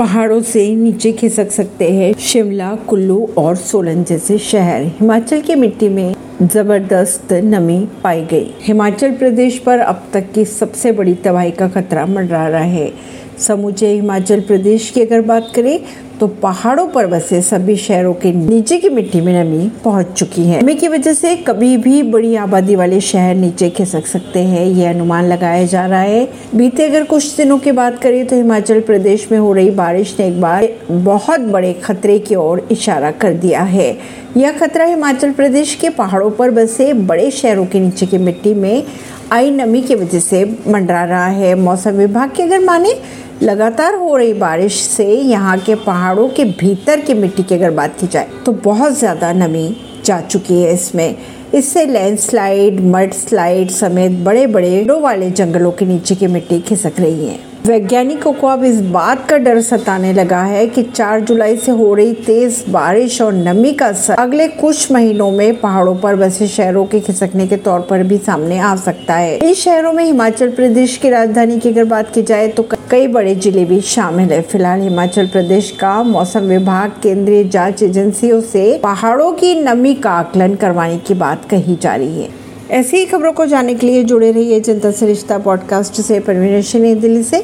पहाड़ों से नीचे खिसक सकते हैं। शिमला, कुल्लू और सोलन जैसे शहर हिमाचल की मिट्टी में ज़बरदस्त नमी पाई गई। हिमाचल प्रदेश पर अब तक की सबसे बड़ी तबाही का खतरा मंडरा रहा है। समूचे हिमाचल प्रदेश की अगर बात करें तो पहाड़ों पर बसे सभी शहरों के नीचे की मिट्टी में नमी पहुँच चुकी है। नमी की वजह से कभी भी बड़ी आबादी वाले शहर नीचे खिसक सकते हैं यह अनुमान लगाया जा रहा है। बीते अगर कुछ दिनों की बात करें तो हिमाचल प्रदेश में हो रही बारिश ने एक बार बहुत बड़े खतरे की ओर इशारा कर दिया है। यह खतरा हिमाचल प्रदेश के पहाड़ों पर बसे बड़े शहरों के नीचे की मिट्टी में आई नमी की वजह से मंडरा रहा है। मौसम विभाग की अगर माने लगातार हो रही बारिश से यहाँ के पहाड़ों के भीतर की मिट्टी की अगर बात की जाए तो बहुत ज़्यादा नमी जा चुकी है इसमें। इससे लैंडस्लाइड मड स्लाइड समेत बड़े बड़े वाले जंगलों के नीचे की मिट्टी खिसक रही है। वैज्ञानिकों को अब इस बात का डर सताने लगा है कि 4 जुलाई से हो रही तेज बारिश और नमी का असर अगले कुछ महीनों में पहाड़ों पर बसे शहरों के खिसकने के तौर पर भी सामने आ सकता है। इन शहरों में हिमाचल प्रदेश की राजधानी की अगर बात की जाए तो कई बड़े ज़िले भी शामिल है। फ़िलहाल हिमाचल प्रदेश का मौसम विभाग केंद्रीय जाँच एजेंसियों से पहाड़ों की नमी का आकलन करवाने की बात कही जा रही है। ऐसी ही खबरों को जानने के लिए जुड़े रहिए जनता सरिश्ता पॉडकास्ट से। परवीन दिल्ली से।